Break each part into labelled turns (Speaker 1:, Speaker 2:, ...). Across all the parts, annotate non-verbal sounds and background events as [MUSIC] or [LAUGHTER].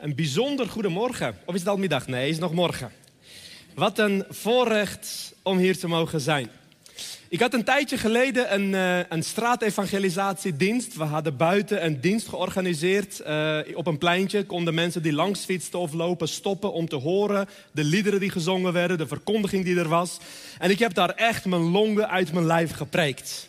Speaker 1: Een bijzonder goedemorgen. Of is het al middag? Nee, het is nog morgen. Wat een voorrecht om hier te mogen zijn. Ik had een tijdje geleden een, uh, een straatevangelisatiedienst. We hadden buiten een dienst georganiseerd uh, op een pleintje. Konden mensen die langs fietsten of lopen stoppen om te horen de liederen die gezongen werden, de verkondiging die er was. En ik heb daar echt mijn longen uit mijn lijf gepreekt.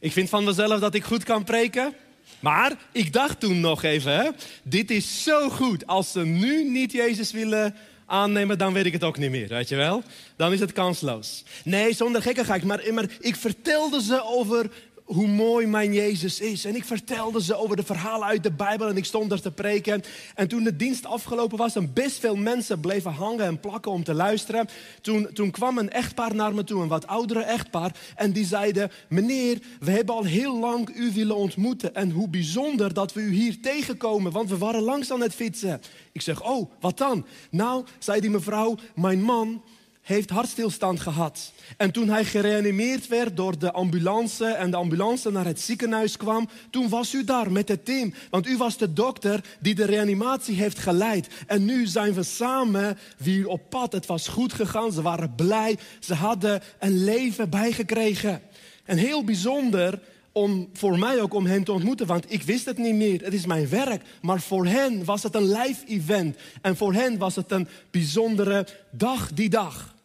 Speaker 1: Ik vind van mezelf dat ik goed kan preken. Maar ik dacht toen nog even, hè, dit is zo goed. Als ze nu niet Jezus willen aannemen, dan weet ik het ook niet meer, weet je wel? Dan is het kansloos. Nee, zonder gekkigheid, maar, maar ik vertelde ze over hoe mooi mijn Jezus is. En ik vertelde ze over de verhalen uit de Bijbel en ik stond er te preken. En toen de dienst afgelopen was en best veel mensen bleven hangen en plakken om te luisteren. Toen, toen kwam een echtpaar naar me toe, een wat oudere echtpaar. En die zeiden, meneer, we hebben al heel lang u willen ontmoeten. En hoe bijzonder dat we u hier tegenkomen, want we waren langs aan het fietsen. Ik zeg, oh, wat dan? Nou, zei die mevrouw, mijn man heeft hartstilstand gehad. En toen hij gereanimeerd werd door de ambulance en de ambulance naar het ziekenhuis kwam, toen was u daar met het team. Want u was de dokter die de reanimatie heeft geleid. En nu zijn we samen weer op pad. Het was goed gegaan, ze waren blij, ze hadden een leven bijgekregen. En heel bijzonder om voor mij ook om hen te ontmoeten, want ik wist het niet meer. Het is mijn werk. Maar voor hen was het een live event. En voor hen was het een bijzondere dag die dag.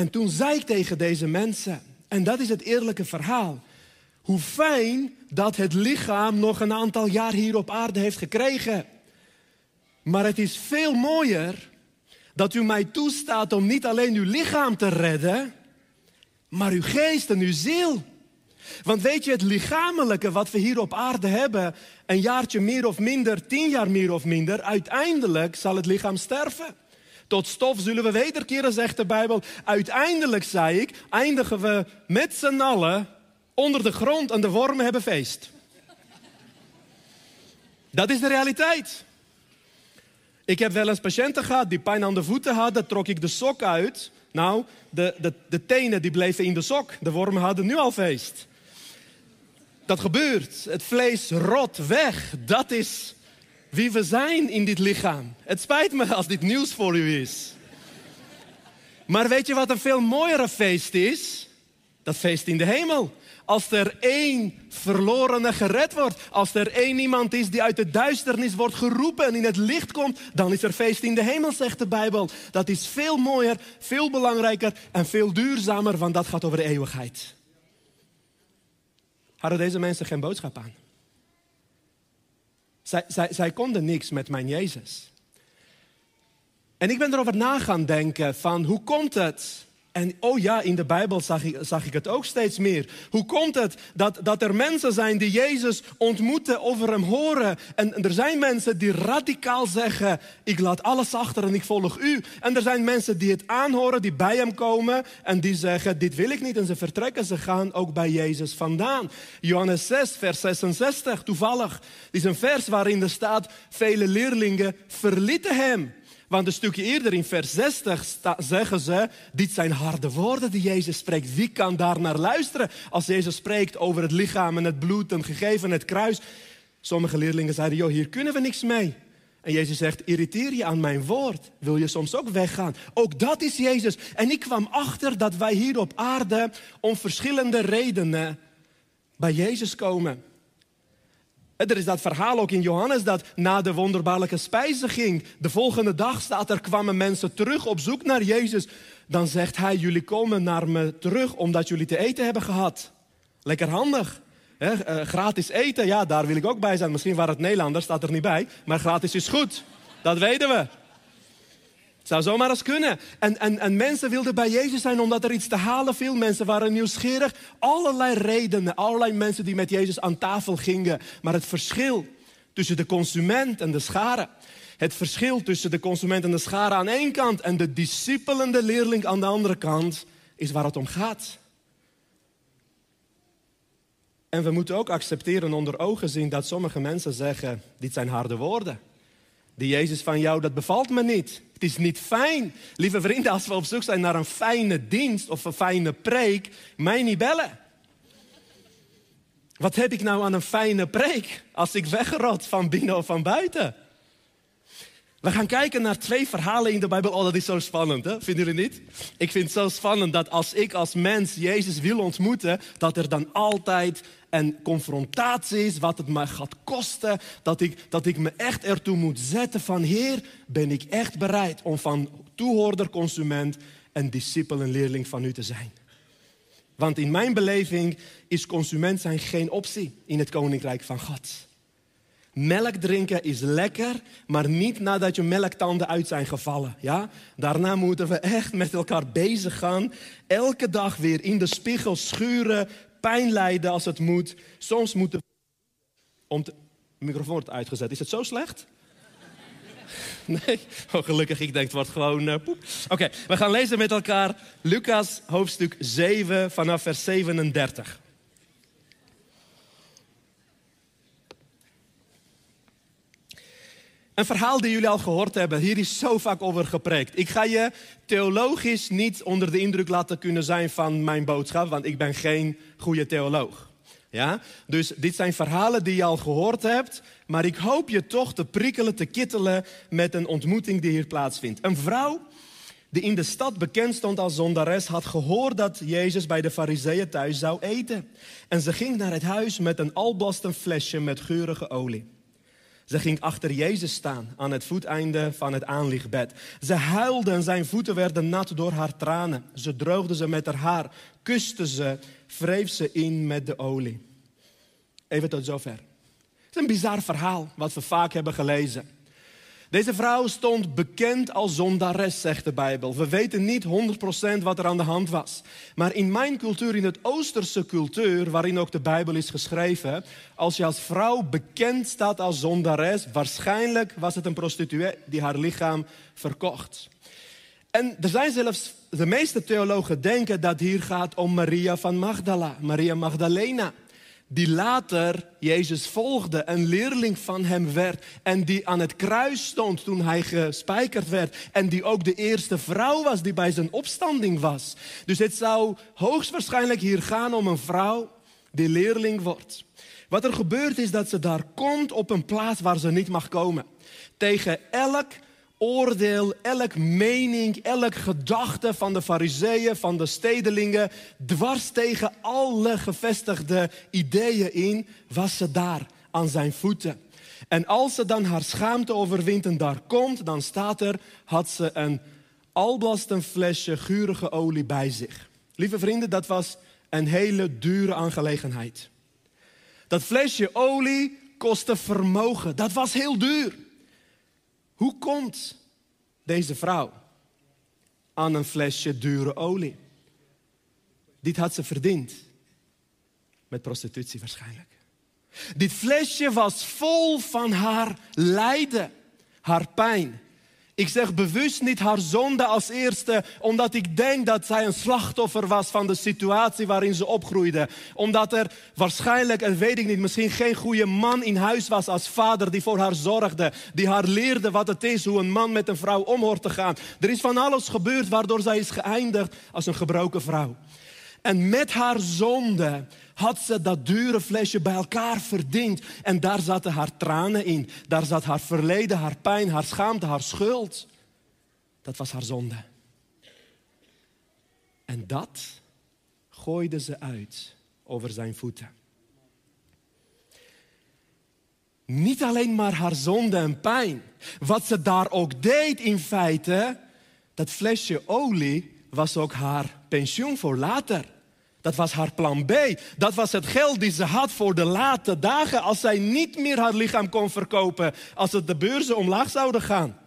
Speaker 1: En toen zei ik tegen deze mensen, en dat is het eerlijke verhaal, hoe fijn dat het lichaam nog een aantal jaar hier op aarde heeft gekregen. Maar het is veel mooier dat u mij toestaat om niet alleen uw lichaam te redden, maar uw geest en uw ziel. Want weet je, het lichamelijke wat we hier op aarde hebben, een jaartje meer of minder, tien jaar meer of minder, uiteindelijk zal het lichaam sterven. Tot stof zullen we wederkeren, zegt de Bijbel. Uiteindelijk, zei ik, eindigen we met z'n allen onder de grond en de wormen hebben feest. Dat is de realiteit. Ik heb wel eens patiënten gehad die pijn aan de voeten hadden, trok ik de sok uit. Nou, de, de, de tenen die bleven in de sok. De wormen hadden nu al feest. Dat gebeurt. Het vlees rot weg. Dat is wie we zijn in dit lichaam. Het spijt me als dit nieuws voor u is. Maar weet je wat een veel mooiere feest is? Dat feest in de hemel. Als er één verlorene gered wordt, als er één iemand is die uit de duisternis wordt geroepen en in het licht komt, dan is er feest in de hemel, zegt de Bijbel. Dat is veel mooier, veel belangrijker en veel duurzamer, want dat gaat over de eeuwigheid. Hadden deze mensen geen boodschap aan? Zij, zij, konden niks met mijn Jezus. En ik ben erover na gaan denken van hoe komt het en oh ja, in de Bijbel zag ik, ik het ook steeds meer. Hoe komt het dat, dat er mensen zijn die Jezus ontmoeten, over hem horen. En er zijn mensen die radicaal zeggen, ik laat alles achter en ik volg u. En er zijn mensen die het aanhoren, die bij hem komen en die zeggen, dit wil ik niet. En ze vertrekken, ze gaan ook bij Jezus vandaan. Johannes 6, vers 66, toevallig. is een vers waarin er staat, vele leerlingen verlieten hem. Want een stukje eerder in vers 60 zeggen ze, dit zijn harde woorden die Jezus spreekt. Wie kan daar naar luisteren als Jezus spreekt over het lichaam en het bloed en gegeven het kruis? Sommige leerlingen zeiden, joh, hier kunnen we niks mee. En Jezus zegt, irriteer je aan mijn woord. Wil je soms ook weggaan? Ook dat is Jezus. En ik kwam achter dat wij hier op aarde om verschillende redenen bij Jezus komen. Er is dat verhaal ook in Johannes dat na de wonderbaarlijke spijziging, de volgende dag staat er, kwamen mensen terug op zoek naar Jezus. Dan zegt hij, jullie komen naar me terug omdat jullie te eten hebben gehad. Lekker handig. He, uh, gratis eten, ja, daar wil ik ook bij zijn. Misschien waren het Nederlanders, staat er niet bij. Maar gratis is goed. Dat weten we. Zou zomaar eens kunnen. En, en, en mensen wilden bij Jezus zijn omdat er iets te halen viel. Mensen waren nieuwsgierig. Allerlei redenen. Allerlei mensen die met Jezus aan tafel gingen. Maar het verschil tussen de consument en de schare. Het verschil tussen de consument en de schare aan één kant. En de discipelende leerling aan de andere kant. Is waar het om gaat. En we moeten ook accepteren onder ogen zien dat sommige mensen zeggen: Dit zijn harde woorden. Die Jezus van jou, dat bevalt me niet. Het is niet fijn. Lieve vrienden, als we op zoek zijn naar een fijne dienst of een fijne preek, mij niet bellen. Wat heb ik nou aan een fijne preek als ik wegrot van binnen of van buiten? We gaan kijken naar twee verhalen in de Bijbel. Oh, dat is zo spannend, hè? vinden jullie niet? Ik vind het zo spannend dat als ik als mens Jezus wil ontmoeten, dat er dan altijd een confrontatie is, wat het mij gaat kosten. Dat ik, dat ik me echt ertoe moet zetten van, Heer, ben ik echt bereid om van toehoorder, consument en discipel en leerling van u te zijn. Want in mijn beleving is consument zijn geen optie in het koninkrijk van God. Melk drinken is lekker, maar niet nadat je melktanden uit zijn gevallen. Ja? Daarna moeten we echt met elkaar bezig gaan. Elke dag weer in de spiegel schuren, pijn lijden als het moet. Soms moeten we... Om de microfoon wordt uitgezet. Is het zo slecht? [LAUGHS] Nee? Oh, gelukkig, ik denk het wordt gewoon uh, poep. Oké, we gaan lezen met elkaar Lucas hoofdstuk 7 vanaf vers 37. Een verhaal die jullie al gehoord hebben. Hier is zo vaak over gepreekt. Ik ga je theologisch niet onder de indruk laten kunnen zijn van mijn boodschap, want ik ben geen goede theoloog. Ja? Dus dit zijn verhalen die je al gehoord hebt, maar ik hoop je toch te prikkelen, te kittelen met een ontmoeting die hier plaatsvindt. Een vrouw die in de stad bekend stond als zondares, had gehoord dat Jezus bij de fariseeën thuis zou eten. En ze ging naar het huis met een albasten flesje met geurige olie. Ze ging achter Jezus staan aan het voeteinde van het aanlichtbed. Ze huilde en zijn voeten werden nat door haar tranen. Ze droogde ze met haar haar, kuste ze, wreef ze in met de olie. Even tot zover. Het is een bizar verhaal wat we vaak hebben gelezen. Deze vrouw stond bekend als zondares, zegt de Bijbel. We weten niet 100% wat er aan de hand was. Maar in mijn cultuur, in het Oosterse cultuur, waarin ook de Bijbel is geschreven, als je als vrouw bekend staat als zondares, waarschijnlijk was het een prostituee die haar lichaam verkocht. En er zijn zelfs, de meeste theologen denken dat hier gaat om Maria van Magdala, Maria Magdalena die later Jezus volgde, een leerling van hem werd en die aan het kruis stond toen hij gespijkerd werd en die ook de eerste vrouw was die bij zijn opstanding was. Dus het zou hoogstwaarschijnlijk hier gaan om een vrouw die leerling wordt. Wat er gebeurt is dat ze daar komt op een plaats waar ze niet mag komen. Tegen elk oordeel, elk mening, elk gedachte van de fariseeën, van de stedelingen, dwars tegen alle gevestigde ideeën in, was ze daar aan zijn voeten. En als ze dan haar schaamte overwint en daar komt, dan staat er, had ze een alblasten flesje gurige olie bij zich. Lieve vrienden, dat was een hele dure aangelegenheid. Dat flesje olie kostte vermogen. Dat was heel duur. Hoe komt deze vrouw aan een flesje dure olie? Dit had ze verdiend. Met prostitutie waarschijnlijk. Dit flesje was vol van haar lijden, haar pijn, ik zeg bewust niet haar zonde als eerste, omdat ik denk dat zij een slachtoffer was van de situatie waarin ze opgroeide. Omdat er waarschijnlijk, en weet ik niet, misschien geen goede man in huis was als vader die voor haar zorgde. Die haar leerde wat het is, hoe een man met een vrouw om hoort te gaan. Er is van alles gebeurd waardoor zij is geëindigd als een gebroken vrouw. En met haar zonde had ze dat dure flesje bij elkaar verdiend. En daar zaten haar tranen in. Daar zat haar verleden, haar pijn, haar schaamte, haar schuld. Dat was haar zonde. En dat gooide ze uit over zijn voeten. Niet alleen maar haar zonde en pijn. Wat ze daar ook deed in feite, dat flesje olie was ook haar pensioen voor later. Dat was haar plan B. Dat was het geld die ze had voor de late dagen als zij niet meer haar lichaam kon verkopen, als het de beurzen omlaag zouden gaan.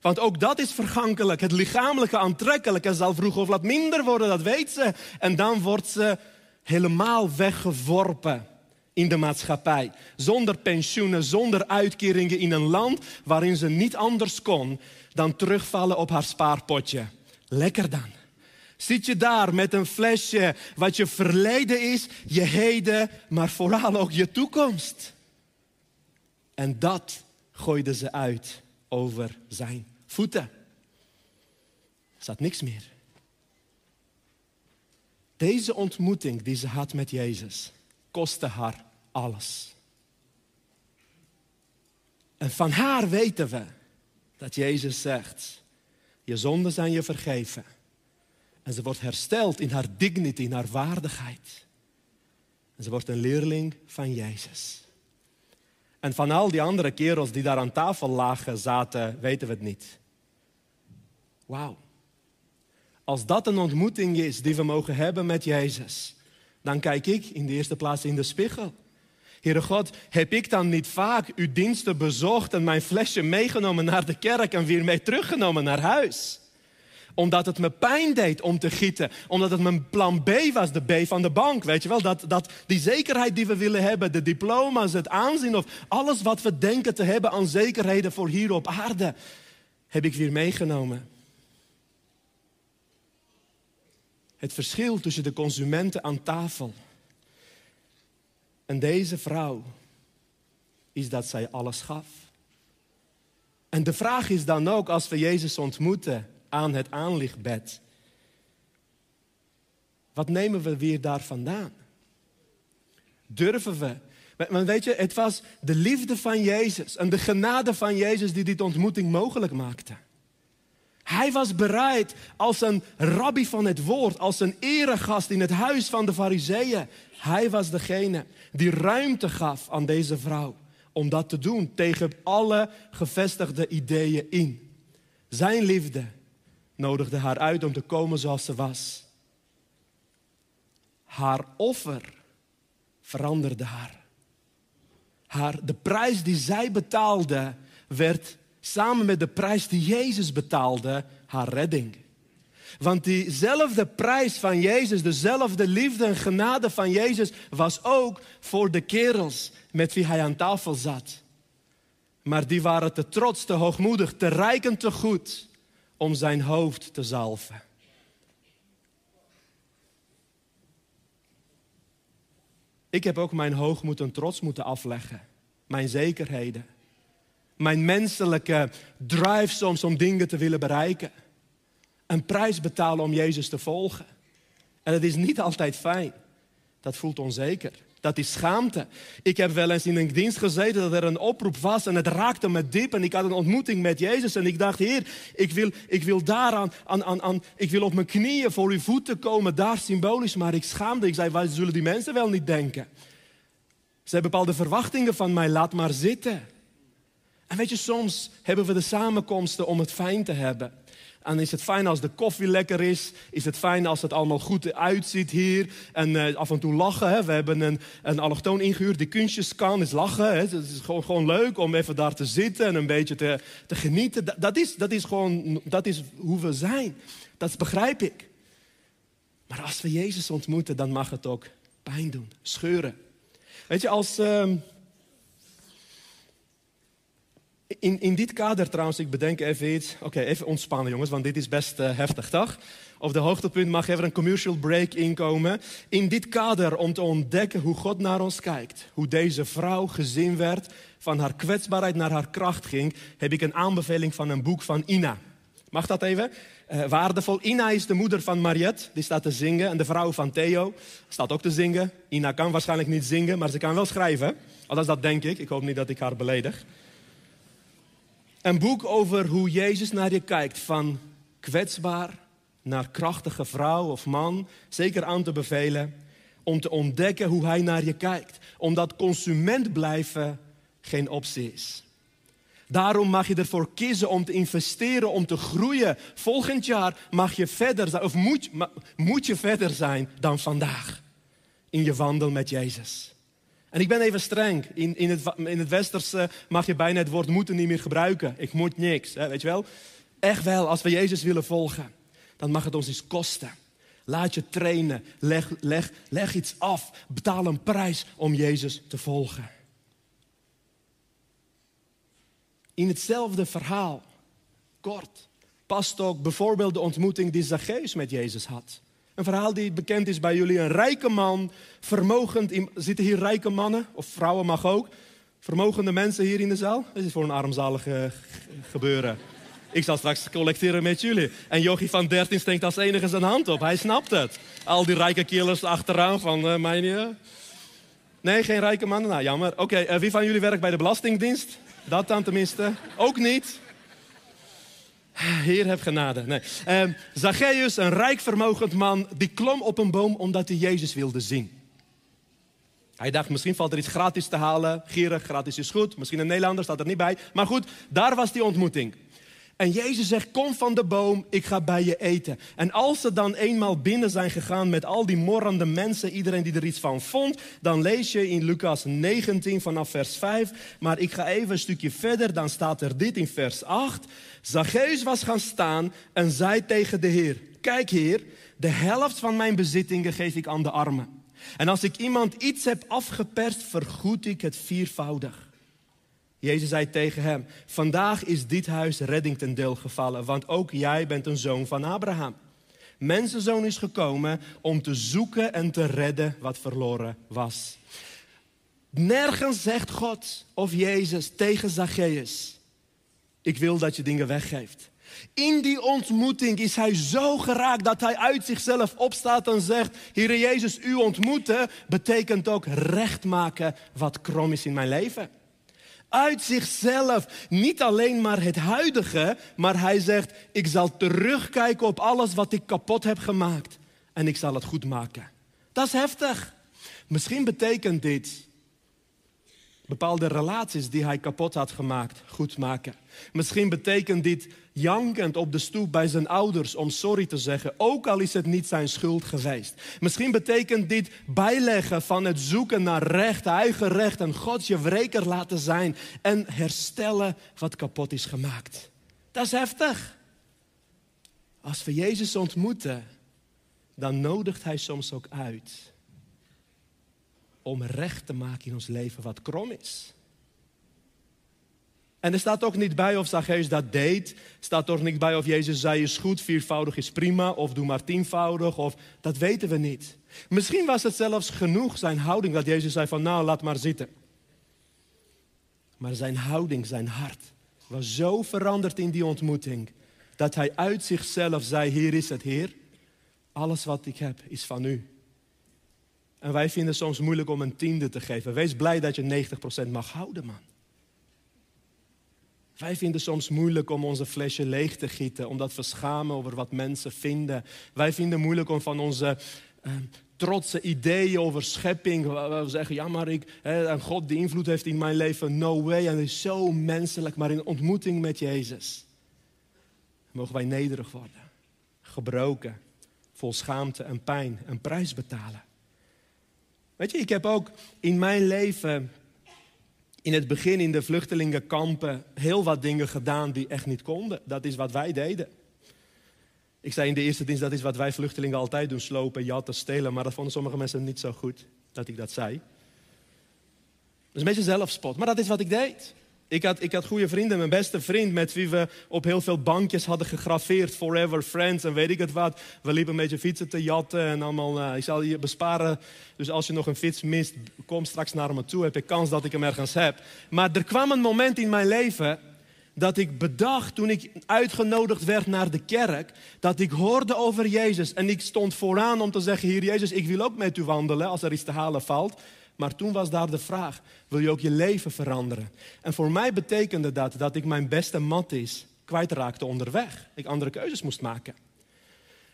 Speaker 1: Want ook dat is vergankelijk. Het lichamelijke aantrekkelijke zal vroeg of laat minder worden, dat weet ze. En dan wordt ze helemaal weggeworpen in de maatschappij. Zonder pensioenen, zonder uitkeringen in een land waarin ze niet anders kon dan terugvallen op haar spaarpotje. Lekker dan. Zit je daar met een flesje wat je verleden is, je heden, maar vooral ook je toekomst. En dat gooide ze uit over zijn voeten. Er zat niks meer. Deze ontmoeting die ze had met Jezus kostte haar alles. En van haar weten we Dat Jezus zegt, je zonden zijn je vergeven. En ze wordt hersteld in haar dignity, in haar waardigheid. En ze wordt een leerling van Jezus. En van al die andere kerels die daar aan tafel lagen, zaten, weten we het niet. Wauw. Als dat een ontmoeting is die we mogen hebben met Jezus, dan kijk ik in de eerste plaats in de spiegel. Heere God, heb ik dan niet vaak uw diensten bezocht en mijn flesje meegenomen naar de kerk en weer mee teruggenomen naar huis? Omdat het me pijn deed om te gieten. Omdat het mijn plan B was, de B van de bank. Weet je wel, dat, dat, die zekerheid die we willen hebben, de diploma's, het aanzien of alles wat we denken te hebben aan zekerheden voor hier op aarde, heb ik weer meegenomen. Het verschil tussen de consumenten aan tafel en deze vrouw is dat zij alles gaf. En de vraag is dan ook, als we Jezus ontmoeten aan het aanlichtbed, wat nemen we weer daar vandaan? Durven we? Want weet je, het was de liefde van Jezus en de genade van Jezus die dit ontmoeting mogelijk maakte. Hij was bereid als een rabbi van het woord, als een eregast in het huis van de fariseeën. Hij was degene die ruimte gaf aan deze vrouw om dat te doen tegen alle gevestigde ideeën in. Zijn liefde nodigde haar uit om te komen zoals ze was. Haar offer veranderde haar. haar de prijs die zij betaalde werd samen met de prijs die Jezus betaalde, haar redding. Want diezelfde prijs van Jezus, dezelfde liefde en genade van Jezus, was ook voor de kerels met wie hij aan tafel zat. Maar die waren te trots, te hoogmoedig, te rijk en te goed om zijn hoofd te zalven. Ik heb ook mijn hoogmoed en trots moeten afleggen, mijn zekerheden mijn menselijke drive soms om dingen te willen bereiken. Een prijs betalen om Jezus te volgen. En het is niet altijd fijn. Dat voelt onzeker. Dat is schaamte. Ik heb wel eens in een dienst gezeten dat er een oproep was en het raakte me diep. En ik had een ontmoeting met Jezus en ik dacht, Heer, ik wil, ik wil daaraan, aan, aan, aan, ik wil op mijn knieën voor uw voeten komen, daar symbolisch. Maar ik schaamde. Ik zei, wat zullen die mensen wel niet denken? Ze hebben bepaalde verwachtingen van mij, laat maar zitten. En weet je, soms hebben we de samenkomsten om het fijn te hebben. En is het fijn als de koffie lekker is? Is het fijn als het allemaal goed uitziet hier? En uh, af en toe lachen. Hè? We hebben een, een allochtoon ingehuurd die kunstjes kan, is lachen. Het is gewoon, leuk om even daar te zitten en een beetje te, te genieten. Dat, is, dat is gewoon dat is hoe we zijn. Dat begrijp ik. Maar als we Jezus ontmoeten, dan mag het ook pijn doen, scheuren. Weet je, als... Uh, in, in dit kader trouwens, ik bedenk even iets. Oké, even ontspannen jongens, want dit is best uh, heftig, toch? Op de hoogtepunt mag even een commercial break inkomen. In dit kader om te ontdekken hoe God naar ons kijkt. Hoe deze vrouw gezien werd, van haar kwetsbaarheid naar haar kracht ging. Heb ik een aanbeveling van een boek van Ina. Mag dat even? Uh, waardevol. Ina is de moeder van Mariette, die staat te zingen. En de vrouw van Theo staat ook te zingen. Ina kan waarschijnlijk niet zingen, maar ze kan wel schrijven. Althans, dat denk ik. Ik hoop niet dat ik haar beledig. Een boek over hoe Jezus naar je kijkt, van kwetsbaar naar krachtige vrouw of man, zeker aan te bevelen, om te ontdekken hoe hij naar je kijkt. Omdat consument blijven geen optie is. Daarom mag je ervoor kiezen om te investeren, om te groeien. Volgend jaar mag je verder zijn, of moet, moet je verder zijn dan vandaag in je wandel met Jezus. En ik ben even streng. In, in, het, in het Westerse mag je bijna het woord moeten niet meer gebruiken. Ik moet niks, hè, weet je wel? Echt wel, als we Jezus willen volgen, dan mag het ons iets kosten. Laat je trainen, leg, leg, leg iets af, betaal een prijs om Jezus te volgen. In hetzelfde verhaal, kort, past ook bijvoorbeeld de ontmoeting die Zacchaeus met Jezus had. Een verhaal die bekend is bij jullie. Een rijke man, vermogend. Zitten hier rijke mannen, of vrouwen mag ook. Vermogende mensen hier in de zaal. Dit is voor een armzalige gebeuren. Ik zal straks collecteren met jullie. En Jochie van 13 steekt als enige zijn hand op. Hij snapt het. Al die rijke killers achteraan van uh, mijn... Nee, geen rijke mannen? Nou, jammer. Oké, eh, wie van jullie werkt bij de Belastingdienst? Dat dan tenminste. Ook niet. Heer, heb genade. Nee. Um, Zacchaeus, een rijk vermogend man, die klom op een boom omdat hij Jezus wilde zien. Hij dacht, misschien valt er iets gratis te halen. Gierig, gratis is goed. Misschien een Nederlander staat er niet bij. Maar goed, daar was die ontmoeting. En Jezus zegt, kom van de boom, ik ga bij je eten. En als ze dan eenmaal binnen zijn gegaan met al die morrende mensen, iedereen die er iets van vond, dan lees je in Lucas 19 vanaf vers 5. Maar ik ga even een stukje verder, dan staat er dit in vers 8. Zacchaeus was gaan staan en zei tegen de Heer, kijk Heer, de helft van mijn bezittingen geef ik aan de armen. En als ik iemand iets heb afgeperst, vergoed ik het viervoudig. Jezus zei tegen hem: Vandaag is dit huis redding ten deel gevallen, want ook jij bent een zoon van Abraham. Mensenzoon is gekomen om te zoeken en te redden wat verloren was. Nergens zegt God of Jezus tegen Zacchaeus: Ik wil dat je dingen weggeeft. In die ontmoeting is hij zo geraakt dat hij uit zichzelf opstaat en zegt: Heere Jezus, u ontmoeten betekent ook recht maken wat krom is in mijn leven uit zichzelf. Niet alleen maar het huidige, maar hij zegt: Ik zal terugkijken op alles wat ik kapot heb gemaakt en ik zal het goed maken. Dat is heftig. Misschien betekent dit bepaalde relaties die hij kapot had gemaakt goed maken. Misschien betekent dit jankend op de stoep bij zijn ouders om sorry te zeggen, ook al is het niet zijn schuld geweest. Misschien betekent dit bijleggen van het zoeken naar recht, eigen recht en God je wreker laten zijn en herstellen wat kapot is gemaakt. Dat is heftig. Als we Jezus ontmoeten, dan nodigt Hij soms ook uit om recht te maken in ons leven wat krom is. En er staat ook niet bij of Zacchaeus dat deed. Staat ook niet bij of Jezus zei is goed, viervoudig is prima, of doe maar tienvoudig, of dat weten we niet. Misschien was het zelfs genoeg zijn houding dat Jezus zei van nou laat maar zitten. Maar zijn houding, zijn hart was zo veranderd in die ontmoeting dat hij uit zichzelf zei hier is het Heer, alles wat ik heb is van u. En wij vinden het soms moeilijk om een tiende te geven. Wees blij dat je 90% mag houden, man. Wij vinden soms moeilijk om onze flesje leeg te gieten, omdat we schamen over wat mensen vinden. Wij vinden het moeilijk om van onze uh, trotse ideeën over schepping, we zeggen, ja maar ik, hè, God die invloed heeft in mijn leven, no way. En het is zo menselijk, maar in ontmoeting met Jezus mogen wij nederig worden, gebroken, vol schaamte en pijn, een prijs betalen. Weet je, ik heb ook in mijn leven in het begin in de vluchtelingenkampen heel wat dingen gedaan die echt niet konden. Dat is wat wij deden. Ik zei in de eerste dienst, dat is wat wij vluchtelingen altijd doen, slopen, jatten, stelen. Maar dat vonden sommige mensen niet zo goed dat ik dat zei. Dat is een beetje zelfspot, maar dat is wat ik deed. Ik had, ik had goede vrienden. Mijn beste vriend met wie we op heel veel bankjes hadden gegraveerd. Forever Friends en weet ik het wat. We liepen een beetje fietsen te jatten en allemaal. Uh, ik zal je besparen. Dus als je nog een fiets mist, kom straks naar me toe. Heb ik kans dat ik hem ergens heb. Maar er kwam een moment in mijn leven dat ik bedacht toen ik uitgenodigd werd naar de kerk, dat ik hoorde over Jezus en ik stond vooraan om te zeggen, hier Jezus, ik wil ook met u wandelen als er iets te halen valt. Maar toen was daar de vraag: wil je ook je leven veranderen? En voor mij betekende dat dat ik mijn beste matties kwijtraakte onderweg. Ik andere keuzes moest maken.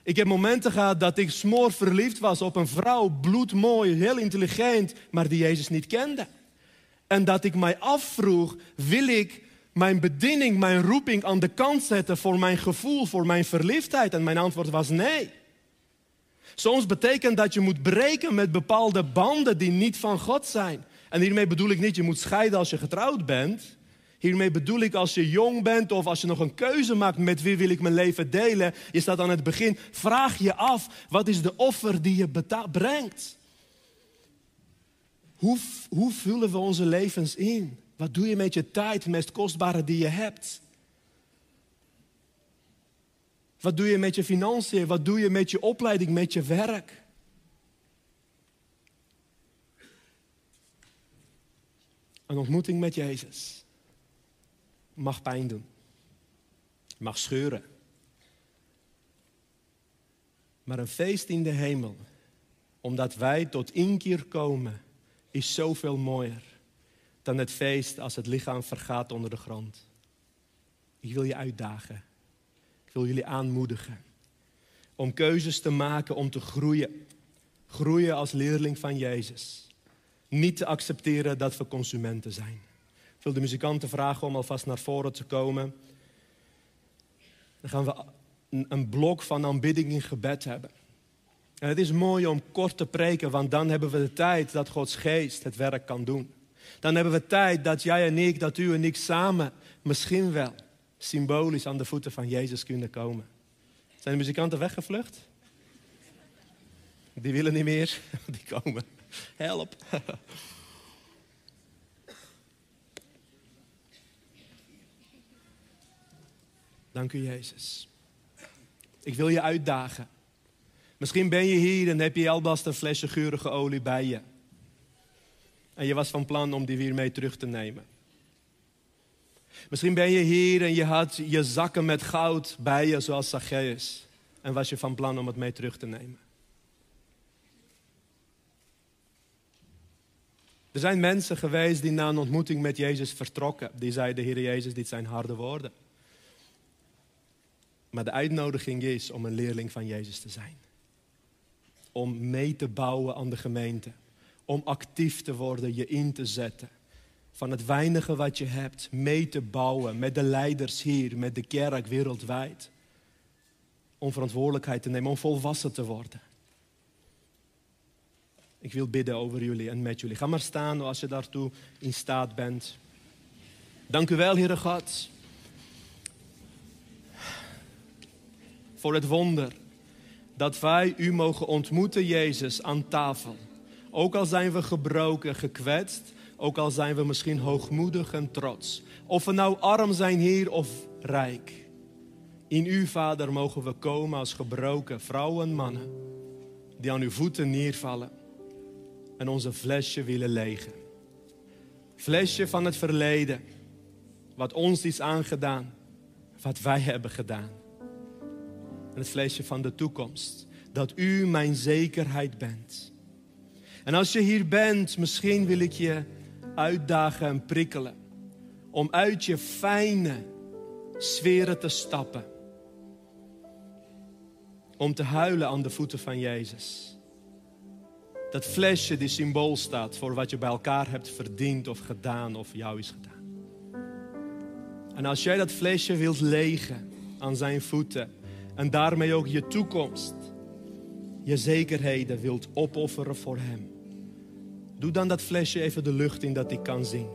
Speaker 1: Ik heb momenten gehad dat ik smoor verliefd was op een vrouw, bloedmooi, heel intelligent, maar die Jezus niet kende. En dat ik mij afvroeg: wil ik mijn bediening, mijn roeping aan de kant zetten voor mijn gevoel, voor mijn verliefdheid? En mijn antwoord was nee. Soms betekent dat je moet breken met bepaalde banden die niet van God zijn. En hiermee bedoel ik niet je moet scheiden als je getrouwd bent. Hiermee bedoel ik als je jong bent of als je nog een keuze maakt met wie wil ik mijn leven delen. Je staat aan het begin, vraag je af, wat is de offer die je brengt? Hoe, hoe vullen we onze levens in? Wat doe je met je tijd, het meest kostbare die je hebt? Wat doe je met je financiën? Wat doe je met je opleiding, met je werk? Een ontmoeting met Jezus mag pijn doen, mag scheuren. Maar een feest in de hemel, omdat wij tot inkeer komen, is zoveel mooier dan het feest als het lichaam vergaat onder de grond. Ik wil je uitdagen wil jullie aanmoedigen om keuzes te maken om te groeien. Groeien als leerling van Jezus. Niet te accepteren dat we consumenten zijn. Ik wil de muzikanten vragen om alvast naar voren te komen. Dan gaan we een blok van aanbidding in gebed hebben. En het is mooi om kort te preken, want dan hebben we de tijd dat Gods geest het werk kan doen. Dan hebben we tijd dat jij en ik, dat u en ik samen misschien wel symbolisch aan de voeten van Jezus kunnen komen. Zijn de muzikanten weggevlucht? Die willen niet meer, [LAUGHS] die komen. Help. [LAUGHS] Dank u, Jezus. Ik wil je uitdagen. Misschien ben je hier en heb je alvast een flesje geurige olie bij je. En je was van plan om die weer mee terug te nemen. Misschien ben je hier en je had je zakken met goud bij je, zoals Zacchaeus. En was je van plan om het mee terug te nemen. Er zijn mensen geweest die na een ontmoeting met Jezus vertrokken. Die zeiden, Heer Jezus, dit zijn harde woorden. Maar de uitnodiging is om een leerling van Jezus te zijn. Om mee te bouwen aan de gemeente. Om actief te worden, je in te zetten. Van het weinige wat je hebt, mee te bouwen met de leiders hier, met de kerk wereldwijd. Om verantwoordelijkheid te nemen, om volwassen te worden. Ik wil bidden over jullie en met jullie. Ga maar staan als je daartoe in staat bent. Dank u wel, Heere God. Voor het wonder dat wij u mogen ontmoeten, Jezus, aan tafel. Ook al zijn we gebroken, gekwetst, ook al zijn we misschien hoogmoedig en trots. Of we nou arm zijn hier of rijk. In u, Vader, mogen we komen als gebroken vrouwen en mannen. Die aan uw voeten neervallen. En onze flesje willen legen. Flesje van het verleden. Wat ons is aangedaan. Wat wij hebben gedaan. En het flesje van de toekomst. Dat u mijn zekerheid bent. En als je hier bent, misschien wil ik je uitdagen en prikkelen. Om uit je fijne sferen te stappen. Om te huilen aan de voeten van Jezus. Dat flesje die symbool staat voor wat je bij elkaar hebt verdiend of gedaan of jou is gedaan. En als jij dat flesje wilt legen aan zijn voeten en daarmee ook je toekomst, je zekerheden wilt opofferen voor hem Doe dan dat flesje even de lucht in dat ik kan zien.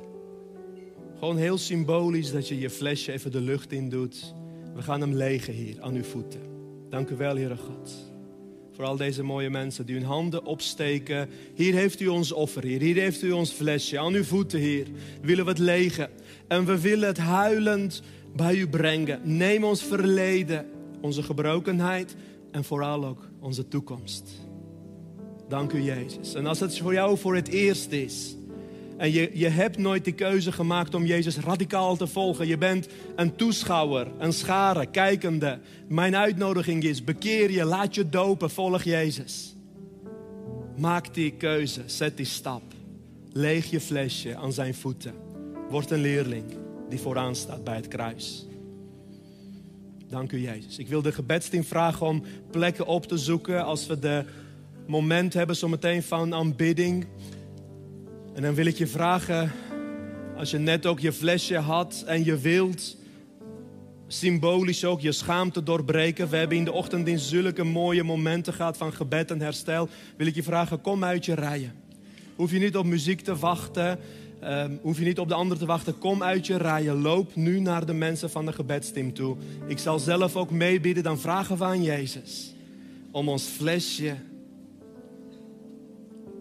Speaker 1: Gewoon heel symbolisch dat je je flesje even de lucht in doet. We gaan hem legen hier aan uw voeten. Dank u wel, Heere God. Voor al deze mooie mensen die hun handen opsteken. Hier heeft u ons offer, Heer. Hier heeft u ons flesje. Aan uw voeten, Heer. Willen we het legen. En we willen het huilend bij u brengen. Neem ons verleden, onze gebrokenheid en vooral ook onze toekomst. Dank u, Jezus. En als het voor jou voor het eerst is. En je, je hebt nooit de keuze gemaakt om Jezus radicaal te volgen. Je bent een toeschouwer, een schare, kijkende. Mijn uitnodiging is: bekeer je, laat je dopen, volg Jezus. Maak die keuze, zet die stap. Leeg je flesje aan zijn voeten. Word een leerling die vooraan staat bij het kruis. Dank u, Jezus. Ik wil de gebedsteam vragen om plekken op te zoeken als we de moment hebben zometeen van aanbidding. En dan wil ik je vragen, als je net ook je flesje had en je wilt symbolisch ook je schaamte doorbreken. We hebben in de ochtend in zulke mooie momenten gehad van gebed en herstel. Wil ik je vragen, kom uit je rijen. Hoef je niet op muziek te wachten. Um, hoef je niet op de ander te wachten. Kom uit je rijen. Loop nu naar de mensen van de gebedsteam toe. Ik zal zelf ook meebieden. Dan vragen we aan Jezus om ons flesje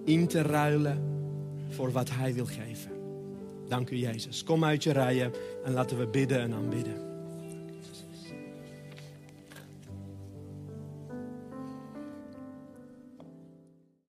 Speaker 1: in te ruilen voor wat Hij wil geven. Dank u Jezus. Kom uit je rijen en laten we bidden en aanbidden.